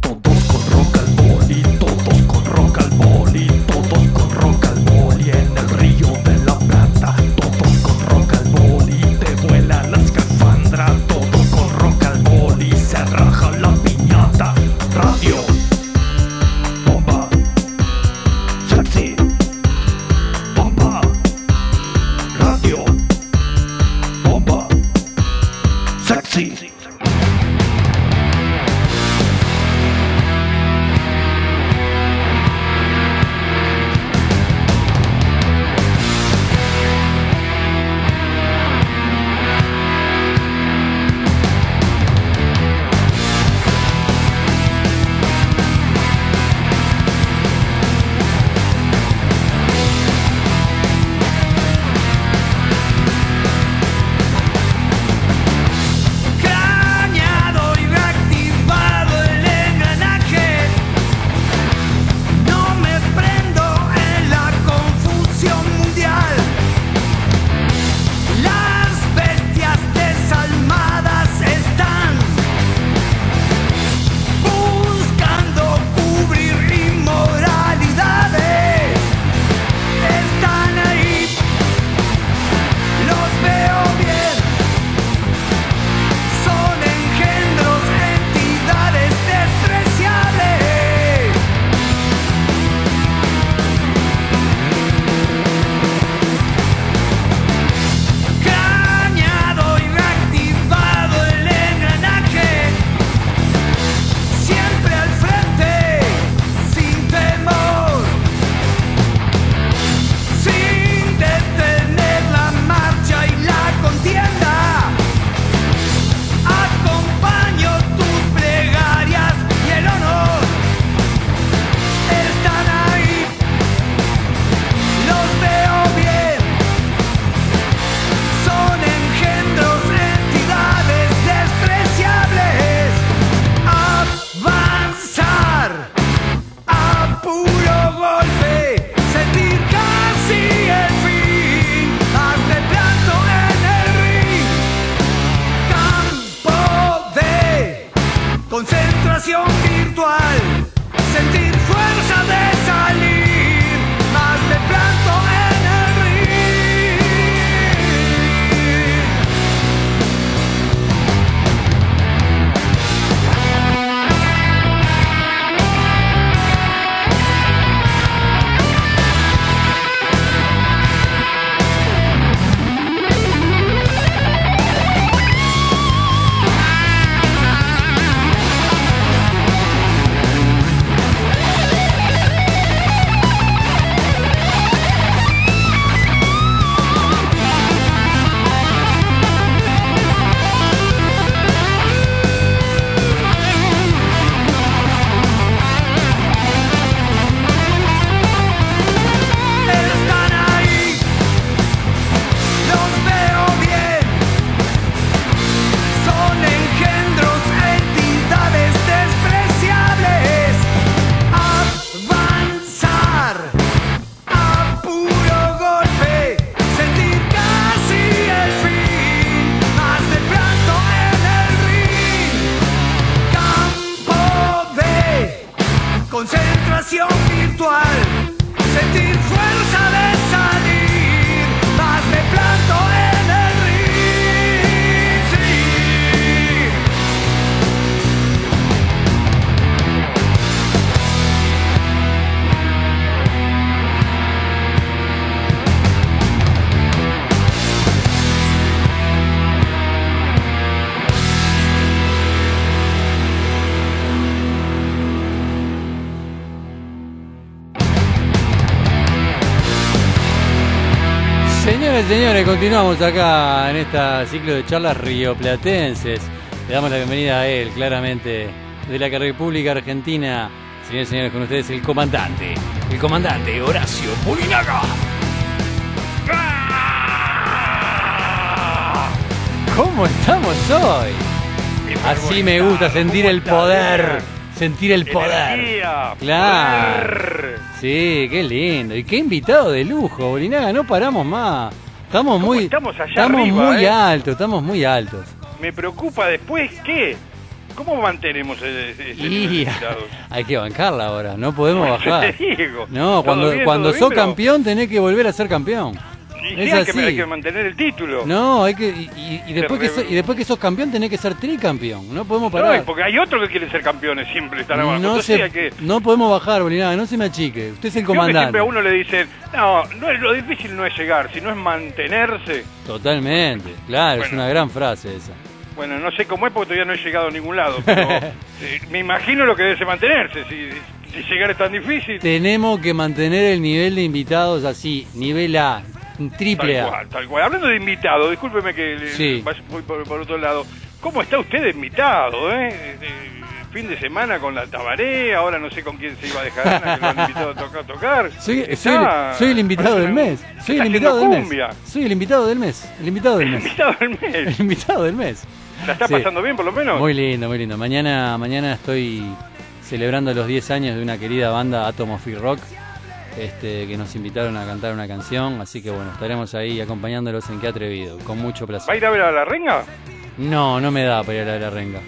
Todos con rock al boli, todos con rock al boli, todos con rock al boli señores, continuamos acá en este ciclo de charlas rioplatenses. Le damos la bienvenida a él, claramente, de la República Argentina. Señores, señores, con ustedes el comandante, el comandante Horacio Pulinaga. ¡Ah! ¿Cómo estamos hoy? Así me gusta sentir el poder, sentir el poder. Claro. Sí, qué lindo. Y qué invitado de lujo, Bolinaga, no paramos más. Estamos muy, estamos allá estamos muy eh? altos, estamos muy altos. Me preocupa después qué. ¿Cómo mantenemos ese, ese Hay que bancarla ahora, no podemos bajar. Te digo, no, cuando, cuando sos campeón pero... tenés que volver a ser campeón. Y sí, Es hay, que, así. hay que mantener el título. No, hay que y, después que so- y después que sos campeón tenés que ser tricampeón. No podemos No, parar. es porque hay otros que quieren ser campeones, siempre están abajo. No, Entonces se- hay que... no podemos bajar, Bolinaga, no se me achique. Usted es el Creo comandante. siempre a uno le dicen, no, no es, lo difícil no es llegar, sino es mantenerse. Totalmente, claro, es una gran frase esa. Bueno, no sé cómo es porque todavía no he llegado a ningún lado, pero eh, me imagino lo que debe ser mantenerse. Si, si llegar es tan difícil, Tenemos que mantener el nivel de invitados así, nivel A, triple tal A. cual, tal cual. Hablando de invitado, discúlpeme que Sí. voy por, por otro lado. ¿Cómo está usted de invitado, eh? Eh, Fin de semana con la Tabaré, ahora no sé con quién se iba a dejar Ana, que lo han invitado a tocar. tocar. Soy, Está- soy el, soy el invitado del mes. Soy el invitado del cumbia. mes. Soy el invitado del mes. El invitado del El mes. invitado del mes. El invitado del mes. ¿La está Sí. pasando bien por lo menos? Muy lindo, muy lindo. Mañana, mañana estoy celebrando los 10 años de una querida banda Atom of Rock, este, que nos invitaron a cantar una canción, así que bueno, estaremos ahí acompañándolos en Qué Atrevido, con mucho ¿Va a placer. ir a ver a la renga? No, no me da para ir a la renga.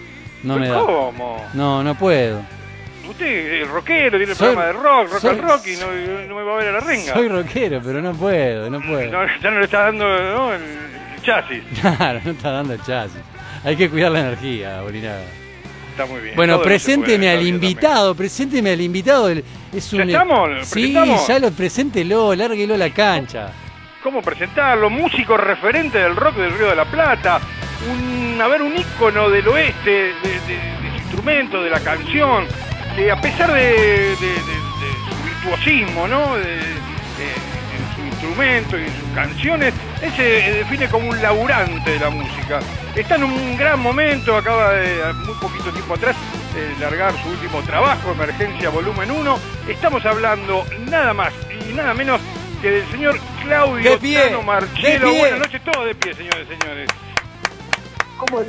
No me da. ¿Cómo? No, no puedo. Usted es rockero, tiene Soy- programa de rock, rock soy- and rock y no, no me va a ver a la renga. Soy rockero, pero no puedo, no puedo. No, ya no le está dando ¿no? el chasis. Claro, no está dando el chasis. Hay que cuidar la energía, Bolinaga. Está muy bien. Bueno, Todo presénteme al invitado, presénteme al invitado. Es ¿Ya un, estamos? ¿Lo Sí, ya lo preséntelo, lárguelo a la cancha. también. ¿Cómo presentarlo? Músico referente del rock del Río de la Plata. Un, a ver, un ícono del oeste, de, de- instrumento, de la canción. Que a pesar de su virtuosismo, ¿no? De, de- en su instrumento y en sus canciones, él se define como un laburante de la música. Está en un gran momento, acaba de, muy poquito tiempo atrás, de largar su último trabajo, Emergencia Volumen 1. Estamos hablando nada más y nada menos que del señor Claudio De pie, Tano Marchelo. de pie. Buenas noches, todos de pie, señores y señores. ¿Cómo?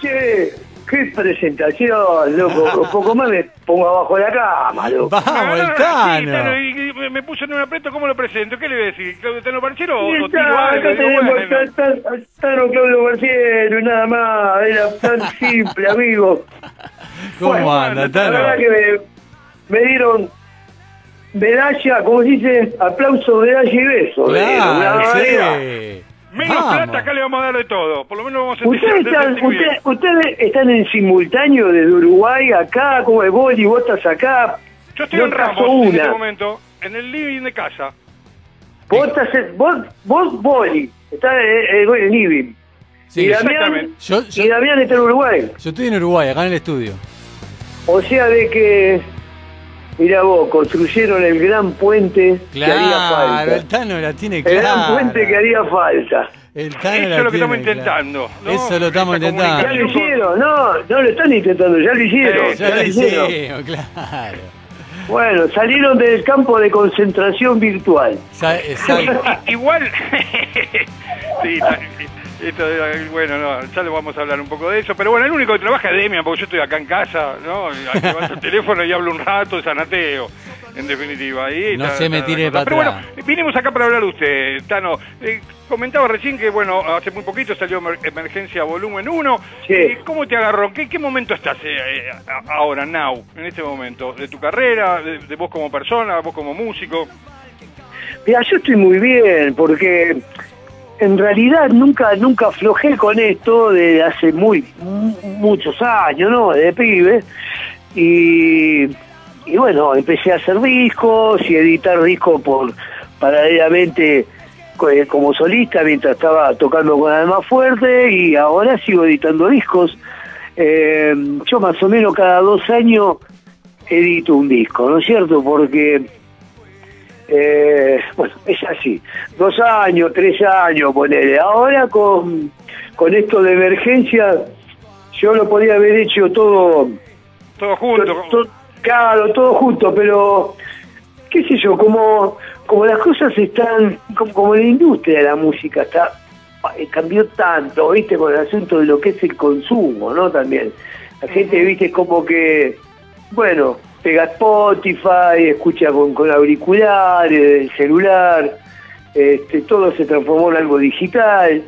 Che, qué presentación, loco. Un poco más me pongo abajo de la cama, loco. Vamos, no, el Tano. Tano, y- y me- me puso en un aprieto, ¿cómo lo presento? ¿Qué le voy a decir? ¿Claudio Tano Marchelo o, o está, tiro algo? acá tenemos bueno. está- está- está no Claudio Marciero y nada más. Era tan simple, amigo. ¿Cómo Bueno, anda, La verdad Tano? que me, me dieron medalla, ¿cómo se dice? Aplauso, medalla y beso. Claro, sí. Menos Vamos. plata, acá le vamos a dar de todo. Por lo menos vamos a ¿Ustedes están, usted- ustedes están en simultáneo desde Uruguay acá, como es vos y vos estás acá. Yo estoy No en Ramos en este momento, en el living de casa. Vos estás en, vos, vos, Boli, estás en, en, en living. Sí, y Damián, yo, y Damián está en Uruguay. yo estoy en Uruguay, acá en el estudio. O sea de que, mira vos, construyeron el gran puente que haría Claro, el falta. Tano la tiene El gran puente que haría falta. El Tano Eso la es lo que estamos clara. intentando, ¿no? Eso lo estamos Esta intentando. Ya lo hicieron, no, no lo están intentando, ya lo hicieron. Eh, Ya lo hicimos, claro. Bueno, salieron del campo de concentración virtual. Sa- exacto. Igual, sí, esto, bueno, no, ya le vamos a hablar un poco de eso, pero bueno, el único que trabaja es Demian, porque yo estoy acá en casa, ¿no? Y Levanto el teléfono y hablo un rato, sanateo, en definitiva. Y No ta- se me tire para Pero bueno, vinimos acá para hablar de usted, Tano. Eh, comentaba recién que, bueno, hace muy poquito salió Emer- Emergencia Volumen 1. Sí. Eh, ¿Cómo te agarró? ¿Qué, qué momento estás eh, eh, ahora, now, en este momento? ¿De tu carrera, de, de vos como persona, vos como músico? Mira, yo estoy muy bien porque en realidad nunca nunca aflojé con esto de hace muy mu- muchos años, ¿no? De pibe. Y, y bueno, empecé a hacer discos y editar discos por paralelamente eh, como solista mientras estaba tocando con Alma Fuerte y ahora sigo editando discos. Eh, yo más o menos cada dos años edito un disco, ¿no es cierto? Porque eh, bueno, es así. Dos años, tres años, ponele. Ahora con, con esto de emergencia, yo lo podía haber hecho todo, Todo junto. to- to- claro, todo junto, pero qué sé yo, como, como las cosas están, como, como la industria de la música está eh, cambió tanto, viste, con el asunto de lo que es el consumo, ¿no? También. La gente, viste, como que, bueno, pega Spotify, escucha con, con auriculares, el celular, este, todo se transformó en algo digital.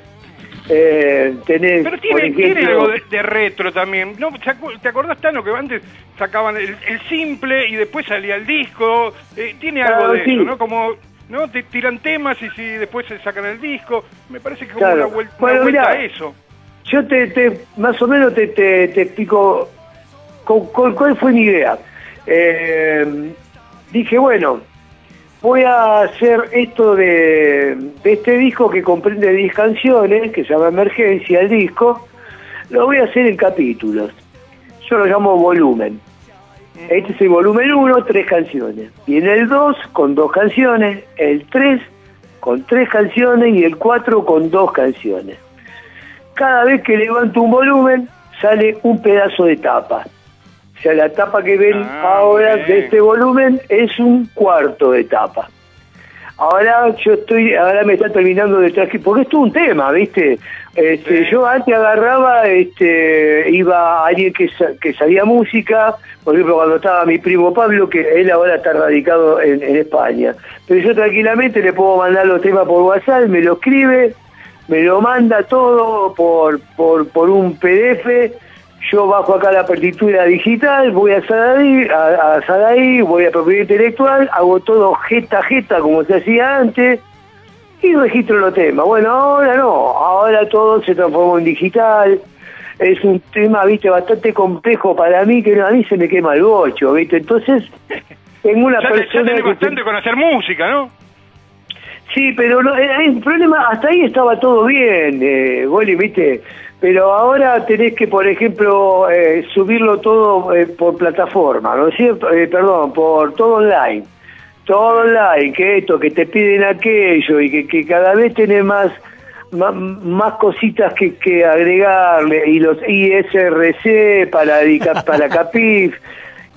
Eh, tenés, Pero por tiene, ejemplo, tiene algo de, de retro también. ¿No? ¿Te acu- ¿Te acordás, Tano, que antes sacaban el, el simple y después salía el disco? Eh, tiene algo Ah, de sí. eso, ¿no? Como, ¿no? Te tiran temas y si después se sacan el disco. Me parece que como Claro. una, vuel- una Bueno, vuelta mirá. a eso. Yo te, te más o menos te, te, te explico con- con- cuál fue mi idea. Eh, dije, bueno, voy a hacer esto de, de este disco que comprende 10 canciones, que se llama Emergencia, el disco, lo voy a hacer en capítulos. Yo lo llamo volumen. Este es el volumen 1, tres canciones. Viene el 2 con dos canciones, el 3 con tres canciones y el 4 con dos canciones cada vez que levanto un volumen sale un pedazo de tapa. O sea, la tapa que ven Ah, ahora bien. de este volumen es un cuarto de tapa. Ahora yo estoy, ahora me está terminando de traje, porque esto es un tema, ¿viste? Este, Sí. Yo antes agarraba, este, iba alguien que, sa- que sabía música, por ejemplo, cuando estaba mi primo Pablo, que él ahora está radicado en, en España. Pero yo tranquilamente le puedo mandar los temas por WhatsApp, me lo escribe, me lo manda todo por, por, por un PDF, yo bajo acá la partitura digital, voy a Sadaí, a, a Sadaí, voy a propiedad intelectual, hago todo jeta jeta como se hacía antes y registro los temas. Bueno, ahora no, ahora todo se transformó en digital. Es un tema, viste, bastante complejo para mí, que a mí se me quema el bocho, viste. Entonces, tengo una Ya, te- ya persona que... bastante con hacer música, ¿no? Sí, pero no, eh, el problema, hasta ahí estaba todo bien, eh, Goli, ¿viste? Pero ahora tenés que, por ejemplo, eh, subirlo todo eh, por plataforma, ¿no es cierto? Eh, perdón, por todo online. Todo online, que esto, que te piden aquello y que, que cada vez tenés más, más, más cositas que, que agregarle y los ISRC para, para CAPIF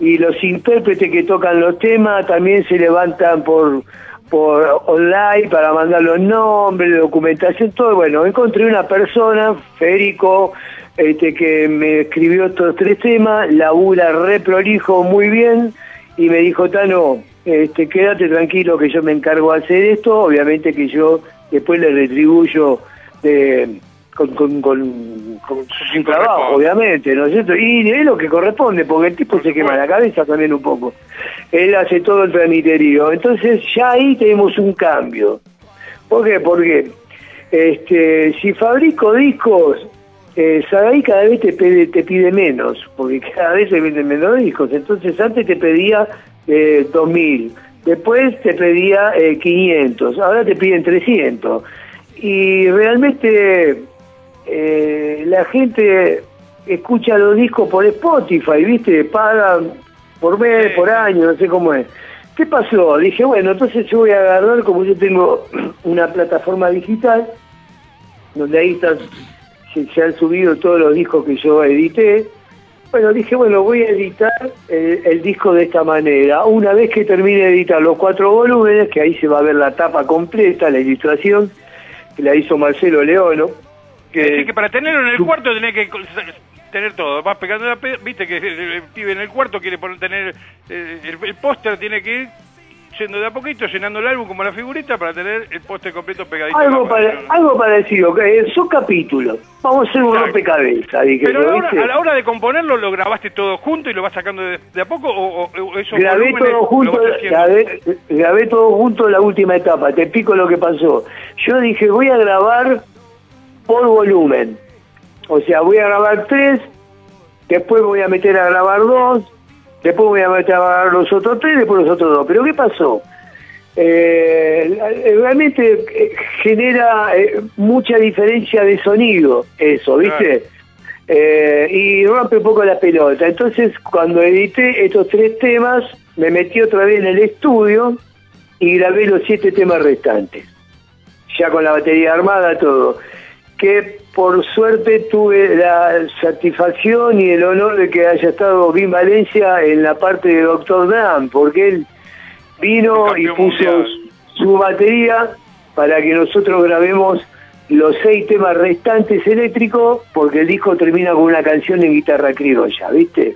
y los intérpretes que tocan los temas también se levantan por por online para mandar los nombres, documentación, todo. Bueno, encontré una persona, Federico, este, que me escribió estos tres temas, labura re prolijo muy bien, y me dijo, Tano, este, quédate tranquilo que yo me encargo de hacer esto, obviamente que yo después le retribuyo de, con, con, con, con su trabajo, obviamente, ¿no es cierto? Y es lo que corresponde, porque el tipo se quema la cabeza también un poco. Él hace todo el tramiterío. Entonces ya ahí tenemos un cambio. ¿Por qué? Porque este, si fabrico discos, eh, cada vez te pide, te pide menos, porque cada vez se venden menos discos. Entonces antes te pedía eh, 2.000, después te pedía eh, 500, ahora te piden 300. Y realmente eh, la gente escucha los discos por Spotify, ¿viste? Pagan por mes, por año, no sé cómo es. ¿Qué pasó? Dije, bueno, entonces yo voy a agarrar, como yo tengo una plataforma digital, donde ahí están, se, se han subido todos los discos que yo edité. Bueno, dije, bueno, voy a editar el, el disco de esta manera. Una vez que termine de editar los cuatro volúmenes, que ahí se va a ver la tapa completa, la ilustración, que la hizo Marcelo Leono. Es decir, que para tenerlo en el cuarto tenés que tener todo. Vas pegando la pe- viste que el, el pibe en el cuarto quiere poner, tener eh, el, el póster, tiene que ir yendo de a poquito, llenando el álbum como la figurita para tener el póster completo pegadito. Algo, para, algo parecido, que son capítulos. Vamos a hacer un rompecabezas, dije Pero a yo, la, hora, ¿viste? a la hora de componerlo, ¿lo grabaste todo junto y lo vas sacando de, de a poco? ¿O, o- esos grabé todo junto, vas haciendo? grabé, grabé todo junto en la última etapa, te explico lo que pasó. Yo dije, voy a grabar por volumen. O sea, voy a grabar tres, después voy a meter a grabar dos, después voy a meter a grabar los otros tres, después los otros dos. Pero ¿qué pasó? Eh, realmente eh, genera eh, mucha diferencia de sonido eso, ¿viste? Eh, y rompe un poco la pelota. Entonces, cuando edité estos tres temas, me metí otra vez en el estudio y grabé los siete temas restantes. Ya con la batería armada, todo. Que por suerte tuve la satisfacción y el honor de que haya estado Vin Valencia en la parte de Doctor Dan, porque él vino y puso mundial. su batería para que nosotros grabemos los seis temas restantes eléctricos, porque el disco termina con una canción en guitarra criolla, ¿viste?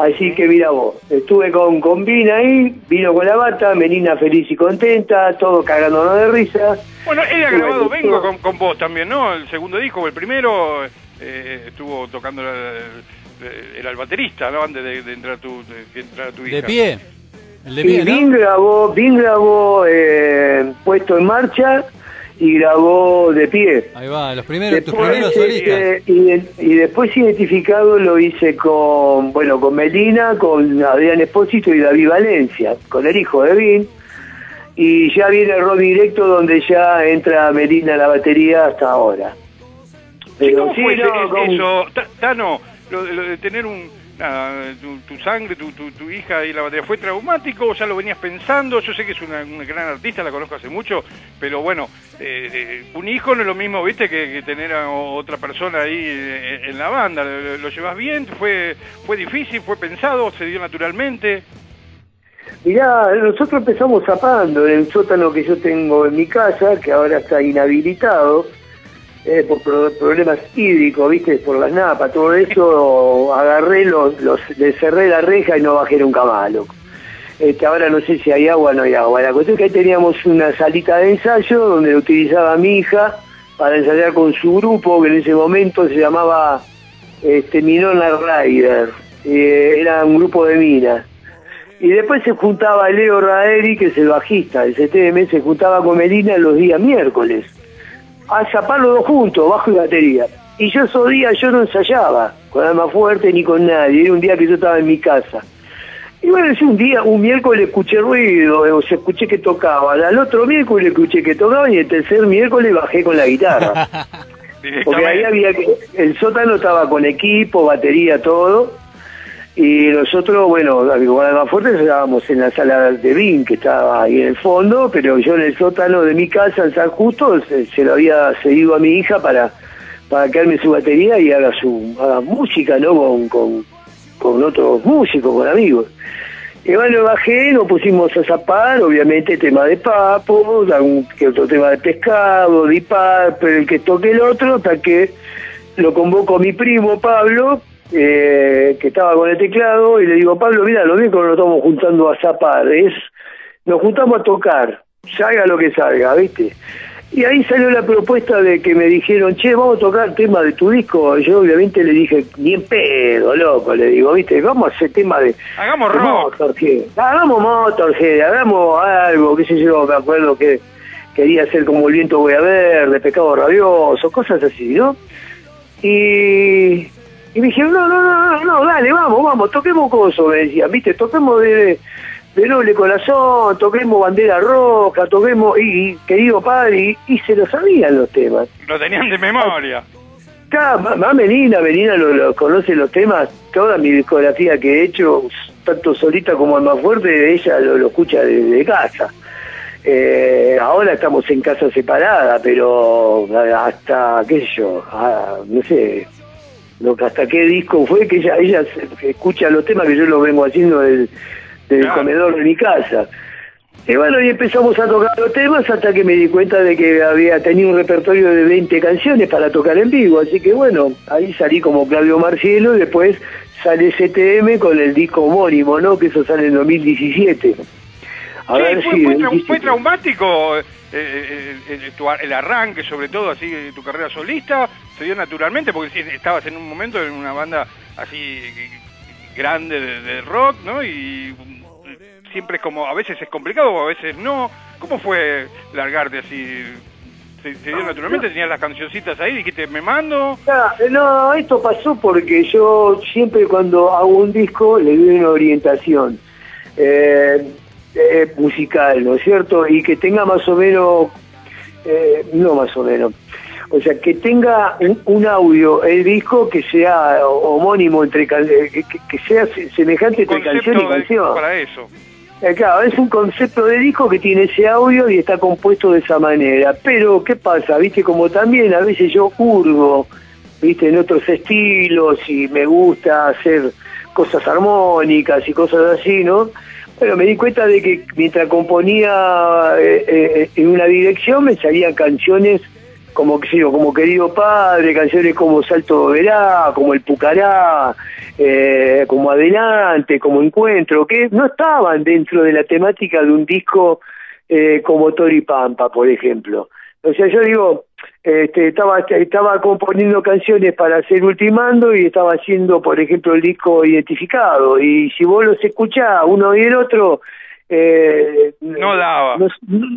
Así que mira vos, estuve con, con Vina ahí, vino con la bata, Melina feliz y contenta, todos cagándonos de risa. Bueno, él ha grabado Vengo con, con vos también, ¿no? El segundo disco, o el primero, eh, estuvo tocando, el, era el baterista, ¿no? Antes de, de entrar tu, de que entrara tu hija. De pie. El de Y pie, Vin ¿no? grabó, Vin grabó eh, Puesto en Marcha y grabó De Pie. Ahí va, los primeros, tus Después, primeros solistas. eh, y, y después identificado lo hice con, bueno, con Melina, con Adrián Espósito y David Valencia, con el hijo de Vin. Y ya viene el rock directo donde ya entra Melina a la batería hasta ahora. Sí, Pero ¿Cómo sí, fue no, ese- con- eso? Ta- Tano, lo, de- lo de tener un, nada, tu, tu sangre, tu, hija en la batería, ¿fue traumático o ya lo venías pensando? Yo sé que es una, gran artista, la conozco hace mucho, pero bueno, eh, eh, un hijo no es lo mismo, viste, que, tener a otra persona ahí eh, en la banda. ¿Lo, lo llevas bien? ¿Fue, ¿Fue difícil? ¿Fue pensado? ¿Se dio naturalmente? Mirá, nosotros empezamos zapando en el sótano que yo tengo en mi casa, que ahora está inhabilitado, eh, por pro- problemas hídricos, viste, por las napas, todo eso, agarré los, los, le cerré la reja y no bajé nunca más, loco. Este, ahora no sé si hay agua o no hay agua. La cuestión es que ahí teníamos una salita de ensayo donde lo utilizaba mi hija para ensayar con su grupo, que en ese momento se llamaba este, Minona Rider. Eh, era un grupo de minas. Y después se juntaba Leo Raeri, que es el bajista del CTM, se juntaba con Melina los días miércoles. A zapar los dos juntos, bajo y batería. Y yo esos días yo no ensayaba con Alma Fuerte ni con nadie. Era un día que yo estaba en mi casa. Y bueno, ese un día, un miércoles escuché ruido, o sea, escuché que tocaban. Al otro miércoles escuché que tocaban y el tercer miércoles bajé con la guitarra. Porque ahí había que, el sótano estaba con equipo, batería, todo. Y nosotros, bueno, con Alma Fuerte estábamos en la sala de Vin, que estaba ahí en el fondo, pero yo en el sótano de mi casa, en San Justo, se, lo había cedido a mi hija para, para que arme su batería y haga su haga música, ¿no? Con, con, con otros músicos, con amigos. Y bueno, bajé, nos pusimos a zapar, obviamente tema de papo, algún que otro tema de pescado, de ipar, pero el que toque el otro, hasta que lo convoco a mi primo Pablo, eh, que estaba con el teclado, y le digo, Pablo, mira, lo único que nos estamos juntando a zapar es, nos juntamos a tocar, salga lo que salga, ¿viste? Y ahí salió la propuesta de que me dijeron, che, vamos a tocar tema de tu disco. Yo obviamente le dije, ni en pedo, loco, le digo, ¿viste? Vamos a hacer tema de, Hagamos de rock. Motorhead. Hagamos Motorhead, hagamos algo, qué sé yo, me acuerdo que quería hacer como el viento voy a ver, de pecado rabioso, cosas así, ¿no? Y, y me dijeron, no, no, no, no, no, dale, vamos, vamos, toquemos cosas, me decían, ¿viste? Toquemos de, de noble corazón, toquemos bandera roja, toquemos, y, querido padre, y, se lo sabían los temas. Lo tenían de memoria. Claro, más Melina, Melina lo, conoce los temas, toda mi discografía que he hecho, tanto solita como el más fuerte, ella lo, escucha desde casa. Eh, ahora estamos en casa separada, pero hasta, qué sé yo, no sé, lo que hasta qué disco fue que ella, ella escucha los temas que yo los vengo haciendo del, del Claro. comedor de mi casa. Y bueno, y empezamos a tocar los temas hasta que me di cuenta de que había tenido un repertorio de 20 canciones para tocar en vivo. Así que bueno, ahí salí como Claudio Marcielo y después sale CTM con el disco homónimo, ¿no? Que eso sale en 2017. A Sí, ver fue, si... fue trau- fue traumático eh, eh, el, el- tu- el arranque, sobre todo así, de tu carrera solista, se dio naturalmente porque estabas en un momento en una banda así grande de, de rock, ¿no? Y siempre es como, a veces es complicado o a veces no. ¿Cómo fue largarte así? ¿Se, se dio naturalmente? ¿Tenías las cancioncitas ahí? ¿Dijiste, me mando? Ah, No, esto pasó porque yo siempre cuando hago un disco le doy una orientación eh, eh, musical, ¿no es cierto? Y que tenga más o menos, eh, no más o menos, o sea, que tenga un, un audio, el disco que sea homónimo entre eh, que, que- sea se- semejante entre canción y canción. para eso. Eh, Claro, es un concepto de disco que tiene ese audio y está compuesto de esa manera. Pero, ¿qué pasa? Viste, como también a veces yo hurgo, viste, en otros estilos y me gusta hacer cosas armónicas y cosas así, ¿no? Bueno, me di cuenta de que mientras componía eh, eh, en una dirección me salían canciones como sigo, como querido padre, canciones como Salto Verá, como El Pucará, eh, como Adelante, como Encuentro, que no estaban dentro de la temática de un disco eh, como Tori Pampa, por ejemplo. O sea, yo digo, este, estaba estaba componiendo canciones para hacer Ultimando y estaba haciendo, por ejemplo, el disco Identificado. Y si vos los escuchás uno y el otro, eh, No daba. No,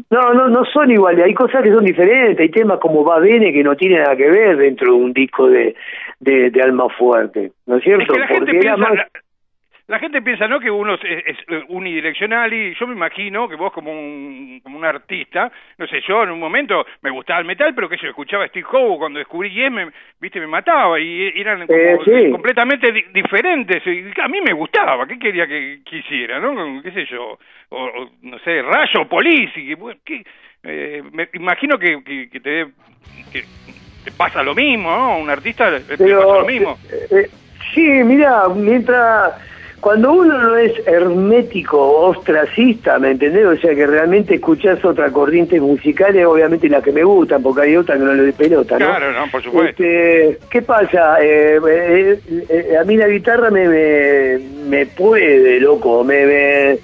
no, no, no son iguales. Hay cosas que son diferentes. Hay temas como Va Bene que no tienen nada que ver dentro de un disco de, de, de Alma Fuerte. ¿No es cierto? Es que la gente Porque era piensa, más- la, la gente piensa, ¿no? Que uno es, es, eh, unidireccional y yo me imagino que vos como un, como un artista, no sé, yo en un momento me gustaba el metal, pero que yo escuchaba Steve Howe cuando descubrí Yes, me, viste, me mataba y eran como Eh, sí. completamente di- diferentes. Y a mí me gustaba, ¿qué quería que quisiera, no? ¿Qué sé yo? O, o, no sé, Rayo, Police, y que. Eh, me imagino que, que, que te, que te pasa lo mismo, ¿no? Un artista le, le pasa lo mismo. eh, sí, mira, mientras cuando uno no es hermético ostracista, ¿me entendés? O sea que realmente escuchás otras corrientes musicales, obviamente las que me gustan, porque hay otras que no le doy pelota, ¿no? Claro, no, por supuesto. Este, ¿Qué pasa? Eh, eh, eh, a mí la guitarra me, me, me puede, loco, me, me,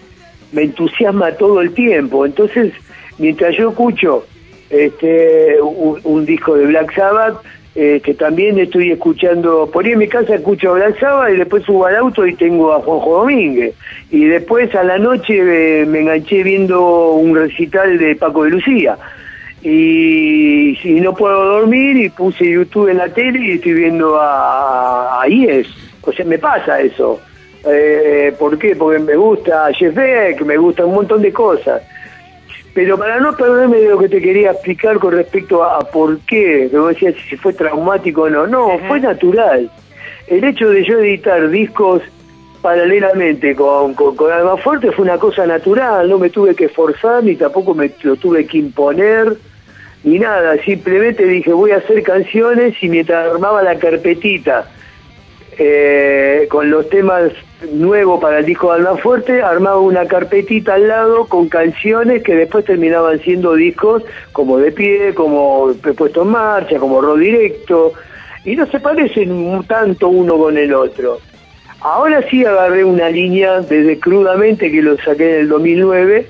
me entusiasma todo el tiempo. Entonces, mientras yo escucho este, un, un disco de Black Sabbath, eh, que también estoy escuchando, por ahí en mi casa escucho a y después subo al auto y tengo a Juanjo Domínguez. Y después a la noche eh, me enganché viendo un recital de Paco de Lucía. Y si no puedo dormir y puse YouTube en la tele y estoy viendo a, a Yes. O sea, me pasa eso. Eh, ¿Por qué? Porque me gusta Jeff Beck, me gusta un montón de cosas. Pero para no perderme de lo que te quería explicar con respecto a, a por qué, que vos decías si fue traumático o no, no, fue natural. El hecho de yo editar discos paralelamente con, con, con Alma Fuerte fue una cosa natural, no me tuve que esforzar ni tampoco me lo tuve que imponer ni nada, simplemente dije voy a hacer canciones y mientras armaba la carpetita eh, con los temas nuevos para el disco de Alma Fuerte, armaba una carpetita al lado con canciones que después terminaban siendo discos como De Pie, como Puesto en Marcha, como Ro Directo, y no se parecen tanto uno con el otro. Ahora sí agarré una línea desde crudamente que lo saqué en el 2009,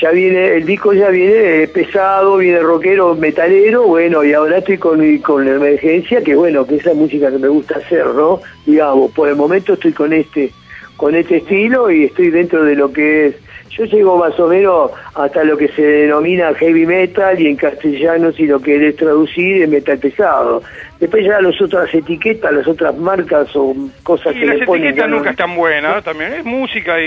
ya viene, el disco ya viene eh, pesado, viene rockero, metalero, bueno, y ahora estoy con, con la emergencia, que bueno, que es la música que me gusta hacer, ¿no? Digamos, por el momento estoy con este, con este estilo y estoy dentro de lo que es, yo llego más o menos hasta lo que se denomina heavy metal y en castellano si lo querés traducir es metal pesado. Después ya las otras etiquetas, las otras marcas o cosas Y que las le ponen... etiquetas ya no- nunca están buenas, también es música y,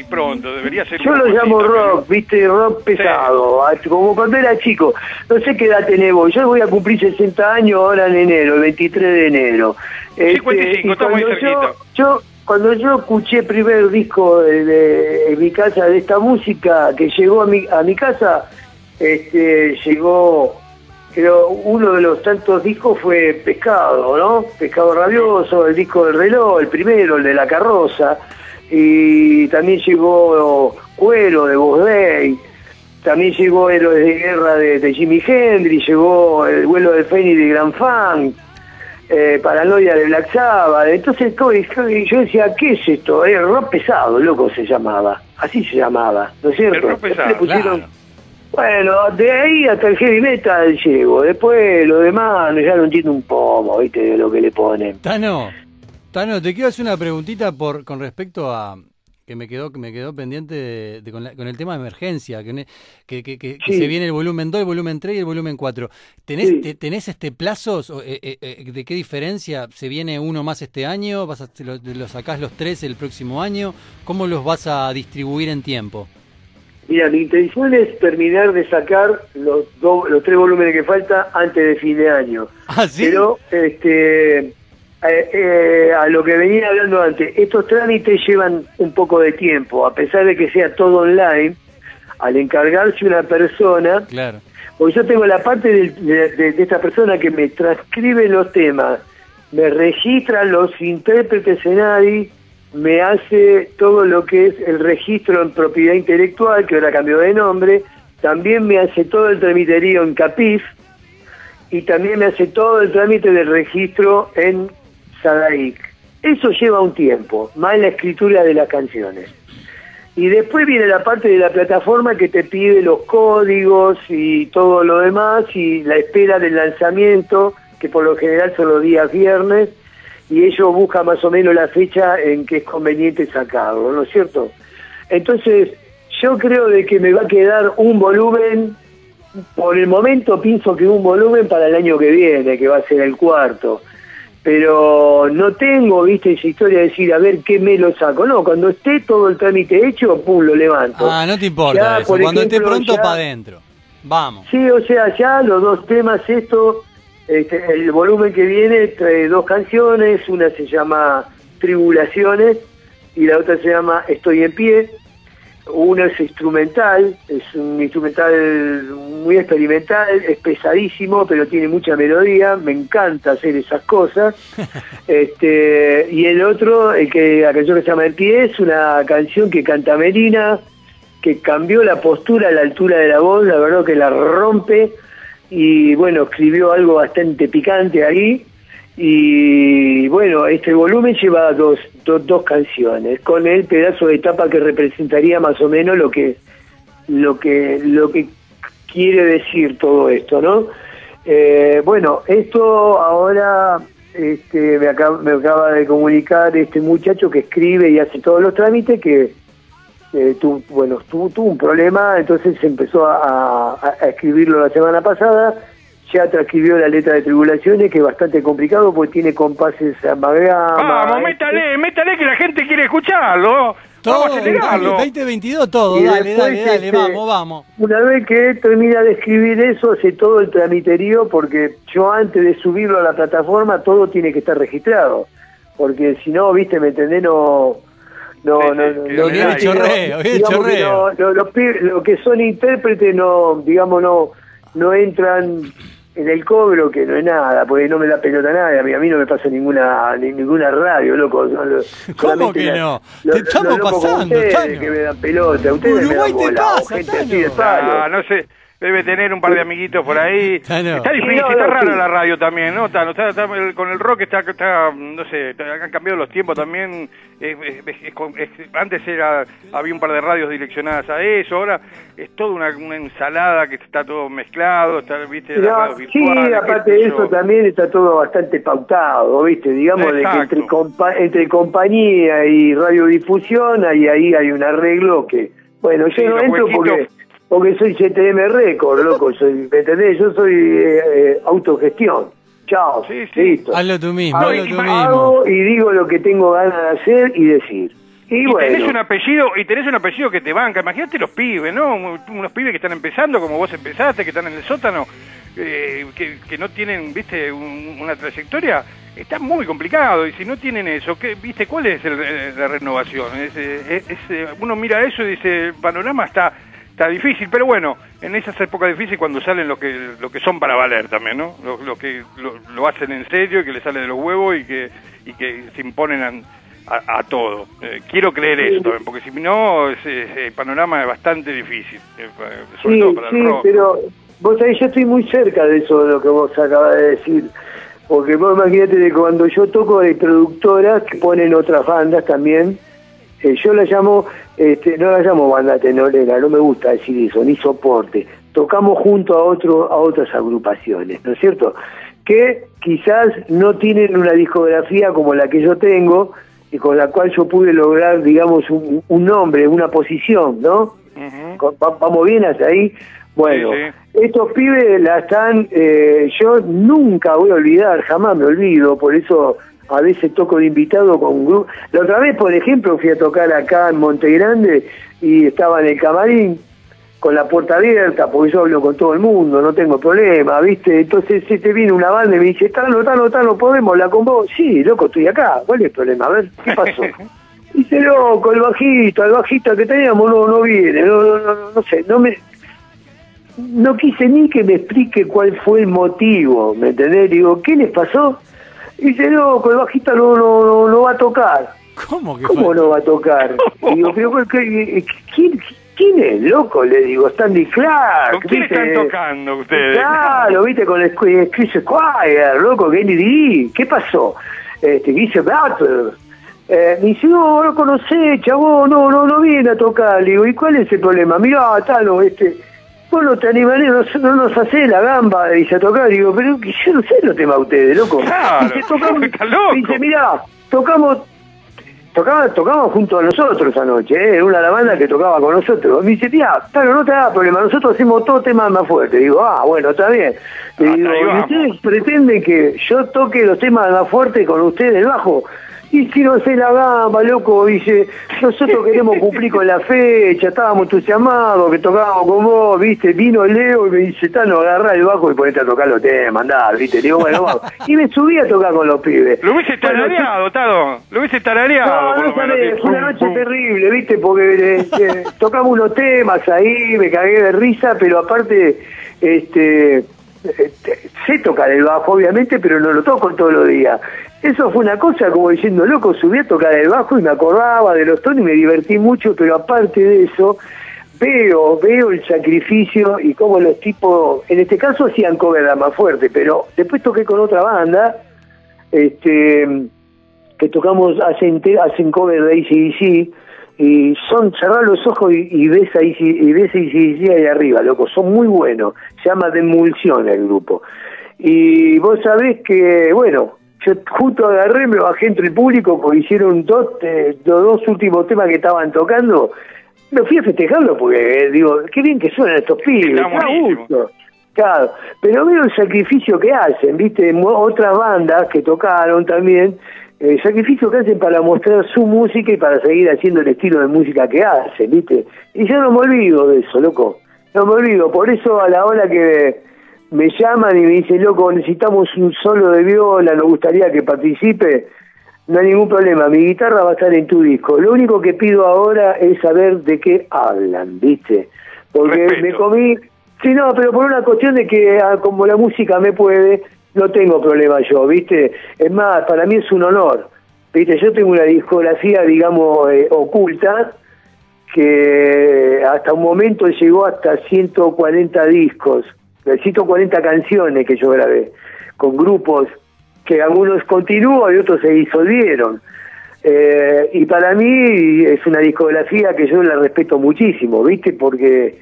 y pronto, debería ser... Yo lo llamo rock, viste, rock pesado, ah, como cuando era chico. No sé qué edad tenés vos, yo voy a cumplir 60 años ahora en enero, el 23 de enero. Este, 55, y estamos ahí cuando yo, cerquita. yo, cuando yo escuché el primer disco de, de- en mi casa de esta música que llegó a mi, a mi casa, este, llegó, creo, uno de los tantos discos fue Pescado, ¿no? Pescado Rabioso, el disco del reloj, el primero, el de la carroza, y también llegó Cuero de Voz Day, también llegó Héroes de Guerra de, de Jimi Hendrix, llegó El vuelo del Fénix de Gran Fan, eh, Paranoia de Black Sabbath. Entonces todo- y yo decía, ¿qué es esto? Eh, rock pesado, loco se llamaba. Así se llamaba, ¿no es cierto? El rock pesado, le pusieron- claro. Bueno, de ahí hasta el heavy metal llego. Después lo demás ya no entiendo un pomo, ¿viste? De lo que le ponen. Tano, Tano, te quiero hacer una preguntita por con respecto a que me quedó que me quedó pendiente de, de- con, la- con el tema de emergencia, que, que, que- que- que Sí. se viene el volumen 2, el volumen 3 y el volumen 4. ¿Tenés, Sí. te- ¿tenés este plazos? o, eh, eh, eh, ¿De qué diferencia? ¿Se viene uno más este año? ¿Vas a, lo, lo sacás los tres el próximo año? ¿Cómo los vas a distribuir en tiempo? Mira, mi intención es terminar de sacar los, dos- los tres volúmenes que falta antes de fin de año. ¿Ah, sí? Pero, este, eh, eh, a lo que venía hablando antes, estos trámites llevan un poco de tiempo, a pesar de que sea todo online, al encargarse una persona, Claro. porque yo tengo la parte de, de- de esta persona que me transcribe los temas, me registra los intérpretes en ADI, me hace todo lo que es el registro en propiedad intelectual, que ahora cambió de nombre, también me hace todo el tramiterío en CAPIF, y también me hace todo el trámite del registro en Sadaic. Eso lleva un tiempo, más la escritura de las canciones. Y después viene la parte de la plataforma que te pide los códigos y todo lo demás y la espera del lanzamiento, que por lo general son los días viernes, y ellos buscan más o menos la fecha en que es conveniente sacarlo, ¿no es cierto? Entonces, yo creo de que me va a quedar un volumen, por el momento pienso que un volumen para el año que viene, que va a ser el cuarto pero no tengo, viste, esa historia de decir, a ver qué me lo saco. No, cuando esté todo el trámite hecho, pum, lo levanto. Ah, no te importa Ya, eso. por Cuando esté ejemplo, pronto, ya- para adentro. Vamos. Sí, o sea, ya los dos temas, esto, este, el volumen que viene trae dos canciones, una se llama Tribulaciones y la otra se llama Estoy en pie. Una es instrumental, es un instrumental muy experimental, es pesadísimo, pero tiene mucha melodía, me encanta hacer esas cosas. este Y el otro, el que, la canción que se llama En pie, es una canción que canta Melina, que cambió la postura a la altura de la voz, la verdad que la rompe y bueno, escribió algo bastante picante ahí y bueno, este volumen lleva dos, dos, dos canciones con el pedazo de tapa que representaría más o menos lo que lo que lo que quiere decir todo esto, ¿no? Eh, bueno, esto ahora este, me, acaba, me acaba de comunicar este muchacho que escribe y hace todos los trámites que eh, tuvo, bueno, tuvo, tuvo un problema, entonces empezó a escribirlo la semana pasada, ya transcribió la letra de tribulaciones, que es bastante complicado porque tiene compases amalgama. Vamos, este, métale, métale que la gente quiere escucharlo. Todo, Vamos a acelerarlo. 2022, todo. Y Dale, dale, dale. este, Vamos, vamos. Una vez que termina de escribir eso, hace todo el tramiterío, porque yo antes de subirlo a la plataforma, todo tiene que estar registrado. Porque si no, viste, me entendés, no... No, Sí, no, no, no, no, chorreo, no- no, los que son intérpretes no, digamos, no, no entran en el cobro, que no es nada, porque no me da pelota nadie, a mí, a mí no me pasa ninguna ni- ninguna radio, loco. no, lo- solamente que la- no? lo- Te estamos pasando, ustedes, que me dan pelota, ustedes me Uruguay dan te bola, o pasa, gente así de palo. Ah, no sé, debe tener un par de amiguitos por ahí. Tano. Está difícil, Sí, no, está no, raro sí. la radio también, ¿no? Tano? Está, está- con el rock está, está, no sé, está- han cambiado los tiempos también. Es- es- es- antes era había un par de radios direccionadas a eso, ahora es toda una, una ensalada que está todo mezclado, está, viste, No, sí, aparte de eso también está todo bastante pautado, ¿viste? Digamos de que entre, compa- entre compañía y radiodifusión ahí, ahí hay un arreglo que, bueno, yo Sí, no entro porque porque soy CTM Record, loco, soy, ¿me entendés? Yo soy eh, eh, autogestión. Chao, Sí, sí. listo. Hazlo tú mismo, Hago- hazlo tú mismo. hago y digo lo que tengo ganas de hacer y decir. Y, Y bueno, tenés un apellido y tenés un apellido que te banca. Imagínate los pibes, ¿no? Unos pibes que están empezando como vos empezaste, que están en el sótano, eh, que, que no tienen, viste, un- una trayectoria. Está muy complicado y si no tienen eso, ¿qué, viste, cuál es el- eh, la renovación? Es, eh, es- es, uno mira eso y dice, el panorama está está difícil, pero bueno, en esas épocas difíciles cuando salen los que lo que son para valer también, ¿no? Los lo que lo, lo hacen en serio y que le sale de los huevos y que y que se imponen a, a- a todo. Eh, quiero creer eso también, porque si no, es- es- el panorama es bastante difícil, eh, sobre Sí, todo para sí, el rock. pero vos sabés, yo estoy muy cerca de eso, de lo que vos acabas de decir. Porque vos imagínate de cuando yo toco de productoras que ponen otras bandas también, eh, yo la llamo, este, no la llamo banda tenorera, no me gusta decir eso, ni soporte. Tocamos junto a, otro, a otras agrupaciones, ¿no es cierto? Que quizás no tienen una discografía como la que yo tengo y con la cual yo pude lograr, digamos, un, un nombre, una posición, ¿no? ¿Vamos bien hasta ahí? Bueno, Sí, estos pibes la están, eh, yo nunca voy a olvidar, jamás me olvido, por eso a veces toco de invitado con grupo. La otra vez, por ejemplo, fui a tocar acá en Monte Grande y estaba en el camarín con la puerta abierta, porque yo hablo con todo el mundo, no tengo problema, ¿viste? Entonces se te viene una banda y me dice, Tano, Tano, Tano, ¿podemos hablar con vos? Sí, loco, estoy acá, ¿cuál es el problema? A ver, ¿qué pasó? Dice, loco, el bajista, el bajista que teníamos no, no viene, no, no, no, no sé, no me... No quise ni que me explique cuál fue el motivo, ¿me entendés? Digo, ¿qué les pasó? Dice, loco, el bajista no, no, no, no va a tocar. ¿Cómo que ¿Cómo fue? no va a tocar? Digo, pero. ¿quién, ¿quién es, loco? Le digo, Stanley Clark. ¿Con quién ¿viste? están tocando ustedes? Claro, viste, con el Chris Squire, loco, Kenny D. ¿Qué pasó? Este, dice Battle. Eh, me dice, no, no conocé, chavo, no, no, no viene a tocar. Le digo, ¿y cuál es el problema? Mirá, Tano, este, vos no te animaré, no, no nos hacés la gamba, dice a tocar. Digo, pero yo no sé los temas de ustedes, loco. Claro, dice, tocamos, está loco. dice, mirá, tocamos tocaba, tocamos junto a nosotros anoche, ¿eh? era una de la banda que tocaba con nosotros. Me dice, tía, claro, no te da problema, nosotros hacemos todo temas más fuertes. Digo, ah, bueno, está bien. Le Ah, digo, ahí ¿y vamos. ustedes pretenden que yo toque los temas más fuertes con ustedes bajo? Y si no sé la gamba, loco, dice, nosotros queremos cumplir con la fecha, estábamos entusiasmados, que tocábamos con vos, viste, vino Leo y me dice, Tano, agarrá el bajo y ponete a tocar los temas, andá, viste, Le digo, bueno, vamos. Y me subí a tocar con los pibes. Lo hubiese tarareado, Tado. Lo hubiese tarareado. no, no sabés, fue una noche terrible, ¿viste? Porque eh, eh, tocamos unos temas ahí, me cagué de risa, pero aparte, este, te- sé tocar el bajo, obviamente, pero no lo toco todos los días. Eso fue una cosa como diciendo, loco, subí a tocar el bajo y me acordaba de los tonos y me divertí mucho, pero aparte de eso, veo, veo el sacrificio y cómo los tipos, en este caso hacían cover más fuerte, pero después toqué con otra banda, este que tocamos, hacen, hacen cover de ACDC, y son, cerrar los ojos y, y ves ahí y ves ACDC ahí arriba, loco, son muy buenos, se llama De Emulsión el grupo. Y vos sabés que, bueno, yo justo agarré, me bajé entre el público porque hicieron dos, eh, los dos últimos temas que estaban tocando, me fui a festejarlo porque, eh, digo, qué bien que suenan estos pibes, gusto. Claro, pero veo el sacrificio que hacen, viste, otras bandas que tocaron también, el sacrificio que hacen para mostrar su música y para seguir haciendo el estilo de música que hacen, viste. Y yo no me olvido de eso, loco, no me olvido, por eso a la hora que me llaman y me dicen, loco, necesitamos un solo de viola, nos gustaría que participe, no hay ningún problema, mi guitarra va a estar en tu disco. Lo único que pido ahora es saber de qué hablan, ¿viste? Porque Respeto. me comí... Sí, no, pero por una cuestión de que ah, como la música me puede, no tengo problema yo, ¿viste? Es más, para mí es un honor, ¿viste? Yo tengo una discografía, digamos, eh, oculta, que hasta un momento llegó hasta 140 discos, eh, 140 canciones que yo grabé, con grupos que algunos continúan y otros se disolvieron. Eh, y para mí es una discografía que yo la respeto muchísimo, ¿viste? Porque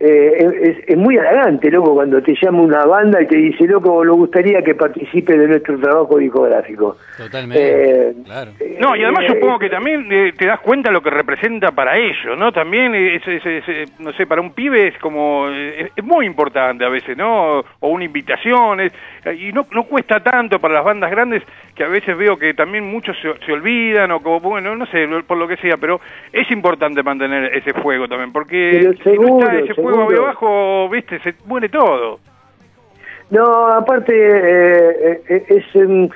eh, es, es muy halagante, loco, cuando te llama una banda y te dice, loco, nos gustaría que participe de nuestro trabajo discográfico. Totalmente. Eh, claro. No, y además Eh, supongo que también eh, te das cuenta lo que representa para ellos, ¿no? También es, es- es, no sé, para un pibe es como, es, es muy importante a veces, ¿no? O una invitación, es- y no, no cuesta tanto para las bandas grandes que a veces veo que también muchos se, se olvidan o como, bueno, no sé, por lo que sea, pero es importante mantener ese fuego también, porque Pero si no está ese fuego abajo, viste, se muere todo. No, aparte eh, eh, es em,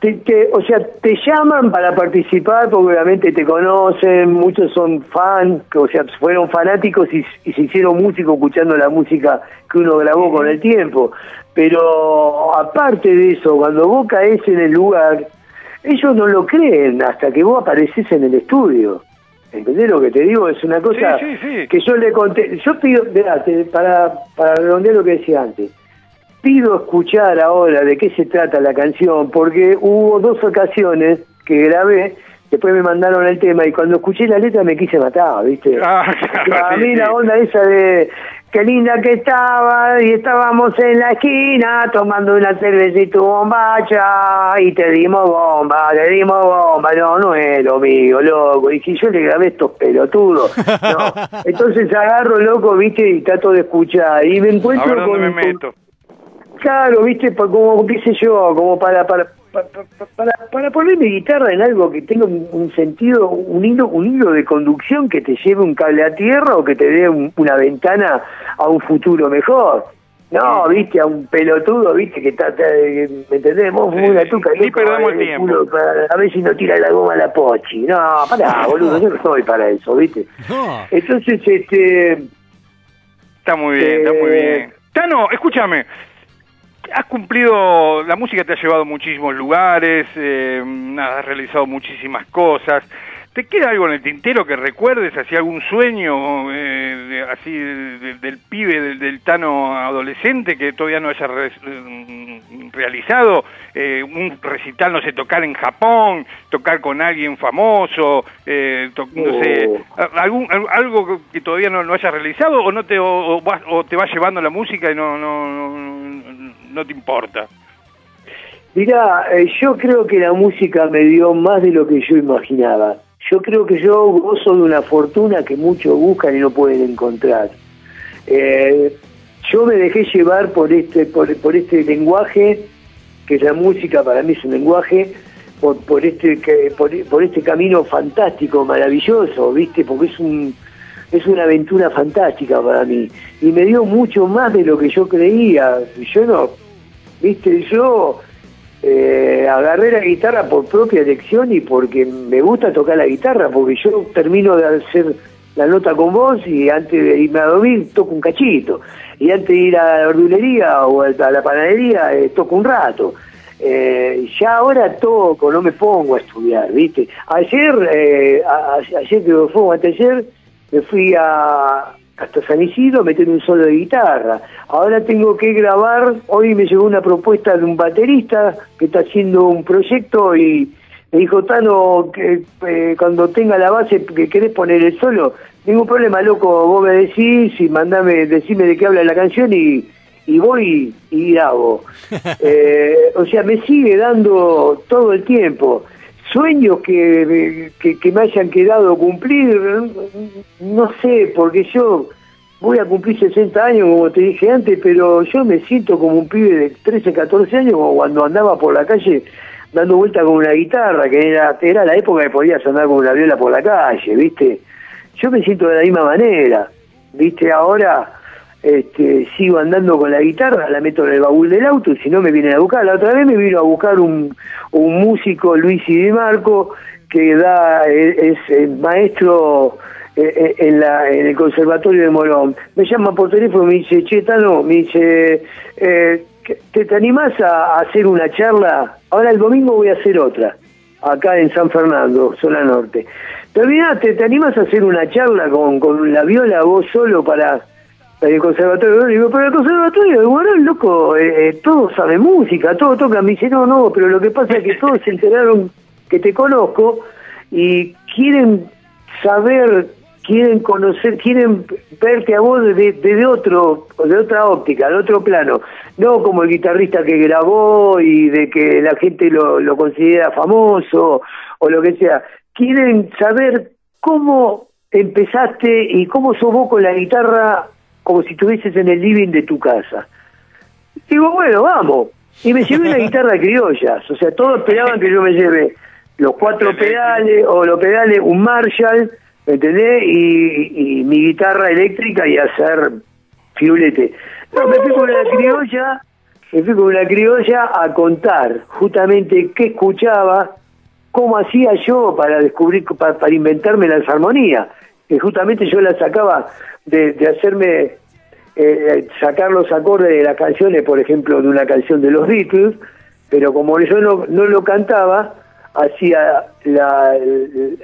te- te- o sea, te llaman para participar porque obviamente te conocen, muchos son fan, o sea, fueron fanáticos y, y se hicieron músicos escuchando la música que uno grabó con el tiempo. Pero aparte de eso, cuando vos caes en el lugar, ellos no lo creen hasta que vos apareces en el estudio. ¿Entendés lo que te digo? Es una cosa Sí, sí, sí. que yo le conté. Yo pido, mirá, te- para, para redondear lo que decía antes, pido escuchar ahora de qué se trata la canción, porque hubo dos ocasiones que grabé, después me mandaron el tema y cuando escuché la letra me quise matar, ¿viste? Ah, claro, a mí la onda esa de qué linda que estaba y estábamos en la esquina tomando una cerveza y tu bombacha y te dimos bomba, te dimos bomba, no, no es lo mío, loco, y si yo le grabé estos pelotudos, no, entonces agarro, loco, viste, y trato de escuchar. Y me encuentro con, me con- meto. Claro, viste, como, qué sé yo, como para, para, para, para, para poner mi guitarra en algo que tenga un, un sentido, un hilo, un hilo de conducción que te lleve un cable a tierra o que te dé un- una ventana a un futuro mejor. No, viste, a un pelotudo, viste, que de, ¿me entendés? Vos Sí, una sí. tuca, Ni loco, perdamos el tiempo. culo, para- a ver si no tira la goma a la pochi. No, pará, boludo, yo no soy para eso, viste. No. Entonces, este... Está muy bien, está muy Eh, bien. Tano, escúchame. Has cumplido, la música te ha llevado a muchísimos lugares, eh, has realizado muchísimas cosas. ¿Te queda algo en el tintero que recuerdes, así algún sueño eh, así de- de- del pibe, del, del Tano adolescente que todavía no haya re- mm, realizado? Eh, un recital, no sé, tocar en Japón, tocar con alguien famoso, eh, to- no Oh. algún, al- algo que todavía no, no hayas realizado o no te o, o vas- o te va llevando la música y no no, no, no te importa. Mirá, eh, yo creo que la música me dio más de lo que yo imaginaba. Yo creo que yo gozo de una fortuna que muchos buscan y no pueden encontrar. Eh, yo me dejé llevar por este, por, por este lenguaje, que es la música, para mí es un lenguaje, por, por este por, por este camino fantástico, maravilloso, ¿viste? Porque es un es una aventura fantástica para mí y me dio mucho más de lo que yo creía. Yo no, ¿viste? Yo eh, agarré la guitarra por propia elección y porque me gusta tocar la guitarra, porque yo termino de hacer la nota con vos y antes de irme a dormir toco un cachito. Y antes de ir a la verdulería o a la panadería eh, toco un rato. Eh, ya ahora toco, no me pongo a estudiar, ¿viste? Ayer, eh, a- ayer que fue o anteayer, me fui a, hasta San Isidro meter un solo de guitarra. Ahora tengo que grabar, hoy me llegó una propuesta de un baterista que está haciendo un proyecto y me dijo, Tano, que eh, cuando tenga la base que querés poner el solo, ningún problema, loco, vos me decís y mandame, decime de qué habla la canción y, y voy y grabo. Eh, o sea, me sigue dando todo el tiempo. Sueños que, que, que me hayan quedado cumplir, no sé, porque yo voy a cumplir 60 años, como te dije antes, pero yo me siento como un pibe de 13, 14 años, como cuando andaba por la calle dando vuelta con una guitarra, que era, era la época que podías andar con una viola por la calle, ¿viste? Yo me siento de la misma manera, ¿viste? Ahora este, sigo andando con la guitarra, la meto en el baúl del auto y si no me vienen a buscar. La otra vez me vino a buscar un, un músico, Luis Di Marco, que da, es, maestro eh, eh, en, la, en el Conservatorio de Morón. Me llama por teléfono y me dice, che, Tano, me dice, eh, ¿te, ¿te animás a, hacer una charla? Ahora el domingo voy a hacer otra, acá en San Fernando, zona norte. ¿Te olvidaste, te animás a hacer una charla con, con la viola vos solo para el conservatorio? Digo, pero el conservatorio de Morón, loco, eh, eh, todos saben música, todos tocan. Me dice, no, no, pero lo que pasa es que todos se enteraron que te conozco y quieren saber, quieren conocer, quieren verte a vos desde, desde otro, de otra óptica, de otro plano, no como el guitarrista que grabó y de que la gente lo, lo considera famoso o lo que sea. Quieren saber cómo empezaste y cómo sos vos con la guitarra como si estuvieses en el living de tu casa. Digo, bueno, vamos. Y me llevé una guitarra criolla. O sea, todos esperaban que yo me lleve los cuatro pedales o los pedales, un Marshall, ¿me entendés? Y, y mi guitarra eléctrica y hacer firulete. No, me fui con una criolla, me fui con una criolla a contar justamente qué escuchaba, cómo hacía yo para descubrir, para, para inventarme la armonía. Que justamente yo la sacaba de, de hacerme eh, sacar los acordes de las canciones, por ejemplo, de una canción de los Beatles, pero como yo no, no lo cantaba, hacía la,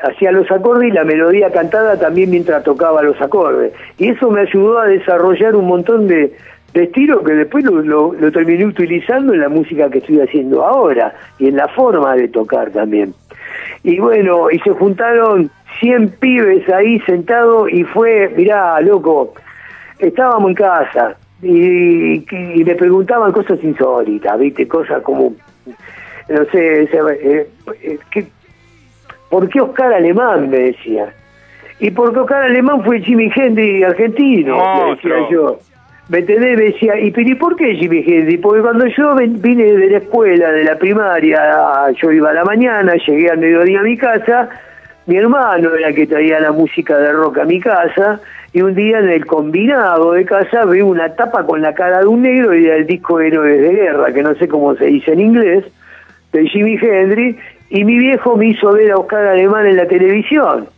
hacía los acordes y la melodía cantada también mientras tocaba los acordes. Y eso me ayudó a desarrollar un montón de, de estilos que después lo, lo terminé utilizando en la música que estoy haciendo ahora y en la forma de tocar también. Y bueno, y se juntaron 100 pibes ahí sentados y fue, mirá, loco, estábamos en casa y, y me preguntaban cosas insólitas, ¿viste? Cosas como, no sé, eh, eh, ¿qué, ¿por qué Oscar Alemán? Me decía. Y porque Oscar Alemán fue Jimi Hendrix argentino, me decía yo. ¿Me entendés? Me decía, ¿y, pero, ¿y por qué Jimi Hendrix? Porque cuando yo vine de la escuela, de la primaria, yo iba a la mañana, llegué al mediodía a mi casa, mi hermano era que traía la música de rock a mi casa, y un día en el combinado de casa veo una tapa con la cara de un negro y era el disco Héroes de Guerra, que no sé cómo se dice en inglés, de Jimi Hendrix, y mi viejo me hizo ver a Oscar Alemán en la televisión.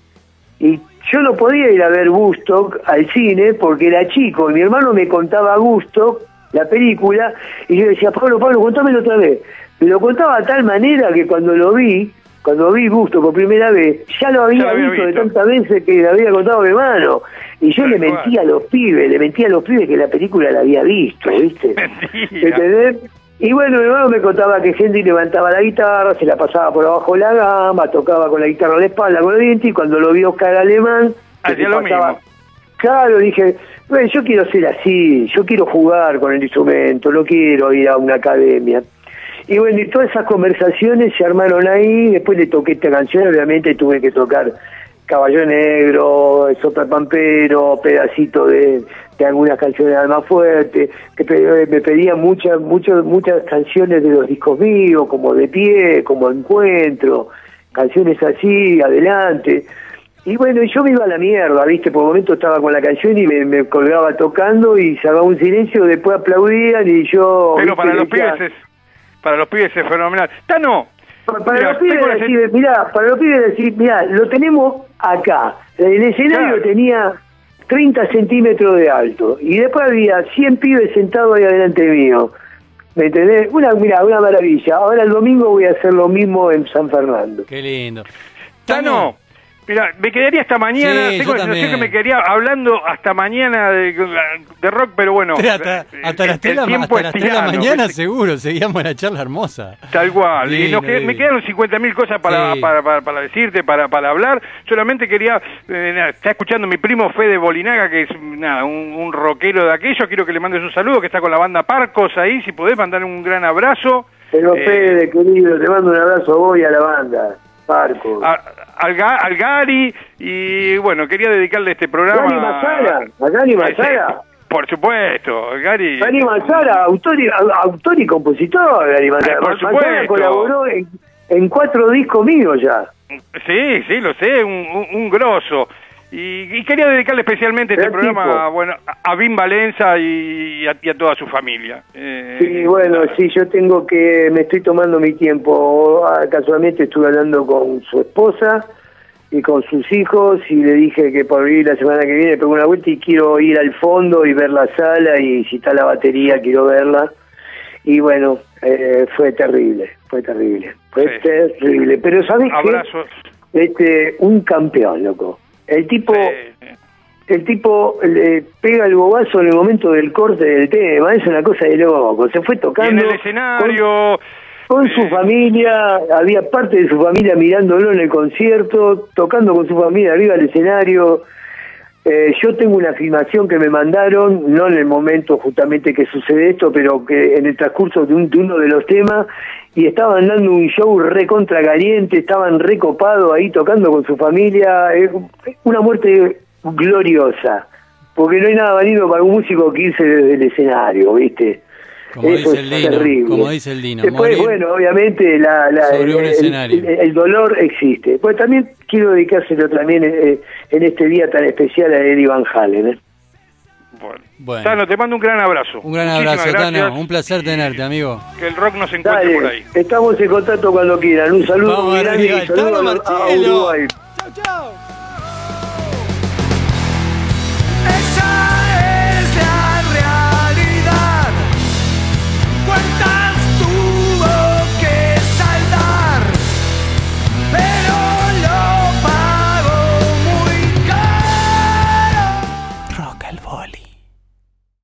Y yo no podía ir a ver Woodstock al cine porque era chico, y mi hermano me contaba Woodstock, la película, y yo decía, Pablo, Pablo, contámelo otra vez. Me lo contaba de tal manera que cuando lo vi, cuando vi Busto por primera vez, ya lo había, Ya lo había visto, de tantas veces que le había contado a mi hermano. Y yo le cual. mentía a los pibes, le mentía a los pibes que la película la había visto, ¿viste? ¿Entendés? Y bueno, mi hermano me contaba que Henry levantaba la guitarra, se la pasaba por abajo de la gama, tocaba con la guitarra a la espalda, con los dientes, y cuando lo vio Oscar Alemán, Hacía lo pasaba- mismo. Claro, dije, bueno, yo quiero ser así, yo quiero jugar con el instrumento, no quiero ir a una academia. Y bueno, y todas esas conversaciones se armaron ahí, después le toqué esta canción, obviamente tuve que tocar Caballo Negro, Sopra Pampero, pedacito de, de algunas canciones de Alma Fuerte, que pe- me pedían muchas, muchas, muchas canciones de los discos míos, como De Pie, como Encuentro, canciones así, adelante. Y bueno, y yo me iba a la mierda, ¿viste? Por un momento estaba con la canción y me, me colgaba tocando y se un silencio, después aplaudían y yo... Pero para los pibes es, para los pibes es fenomenal. Tano, Pa- Para mira, los pibes decir, mirá, para los pibes decir, mirá, lo tenemos acá. El escenario Claro. tenía 30 centímetros de alto y después había 100 pibes sentados ahí adelante mío. ¿Me entendés? Una, mirá, una maravilla. Ahora el domingo voy a hacer lo mismo en San Fernando. Qué lindo. Tano, mira, me quedaría hasta mañana. Sí, Tengo yo la sensación también. que me quedaría hablando hasta mañana de, de rock, pero bueno. hasta, eh, hasta el- las 3 el de la, tiempo hasta las de la mañana ¿viste? seguro, seguíamos la charla hermosa. Tal cual. y Divino, nos que- me quedaron 50.000 cosas para, Sí. para, para, para decirte, para, para hablar. Solamente quería. eh, nada, está escuchando mi primo Fede Bolinaga, que es nada, un, un rockero de aquello. Quiero que le mandes un saludo, que está con la banda Parcos ahí. Si podés mandar un gran abrazo. Pero Eh, Fede, querido, te mando un abrazo a vos y a la banda. Parco. a- al, Ga- al Gary y bueno, quería dedicarle este programa Gary Mazara, a Gary Mazara. Por supuesto, Gary. Gary Mazara, autor y, au- autor y compositor, Gary Mazara. Eh, Mazara colaboró en, en cuatro discos míos ya. Sí, sí, lo sé, un, un, un grosso. Y, y quería dedicarle especialmente este Gran programa tipo. bueno, a, Bim Valenza y a, y a toda su familia. Eh, Sí, bueno, sí, yo tengo que, me estoy tomando mi tiempo. Ah, Casualmente estuve hablando con su esposa y con sus hijos y le dije que por ir la semana que viene pego una vuelta y quiero ir al fondo y ver la sala y si está la batería quiero verla. Y bueno, eh, fue terrible, fue terrible, fue Sí. terrible. Pero ¿sabes qué? Abrazo. Este, un campeón, loco. El tipo... Sí. El tipo le pega el bobazo en el momento del corte del tema, es una cosa de loco. Se fue Y tocando. en el escenario. Con, con su eh, familia, había parte de su familia mirándolo en el concierto, tocando con su familia arriba del escenario. Eh, yo tengo una filmación que me mandaron, no en el momento justamente que sucede esto, pero que en el transcurso de, un- de uno de los temas, y estaban dando un show recontra caliente, estaban recopados ahí tocando con su familia. Es una muerte gloriosa, porque no hay nada valido para un músico que irse desde el escenario, ¿viste? Como Eso dice el es Dino, terrible. como dice el Dino, Después, morir bueno, obviamente la, la- sobre un el, escenario. el- el dolor existe. Pues también quiero dedicárselo también eh, en este día tan especial a Eddie Van Halen. ¿eh? Bueno. Bueno. Tano, te mando un gran abrazo. Un gran Muchísimas abrazo, gracias. Tano. Un placer tenerte, amigo. Que el rock nos encuentre por ahí. estamos en contacto cuando quieran. Un saludo Vamos grande arriba, saludo Tano a-. Uruguay.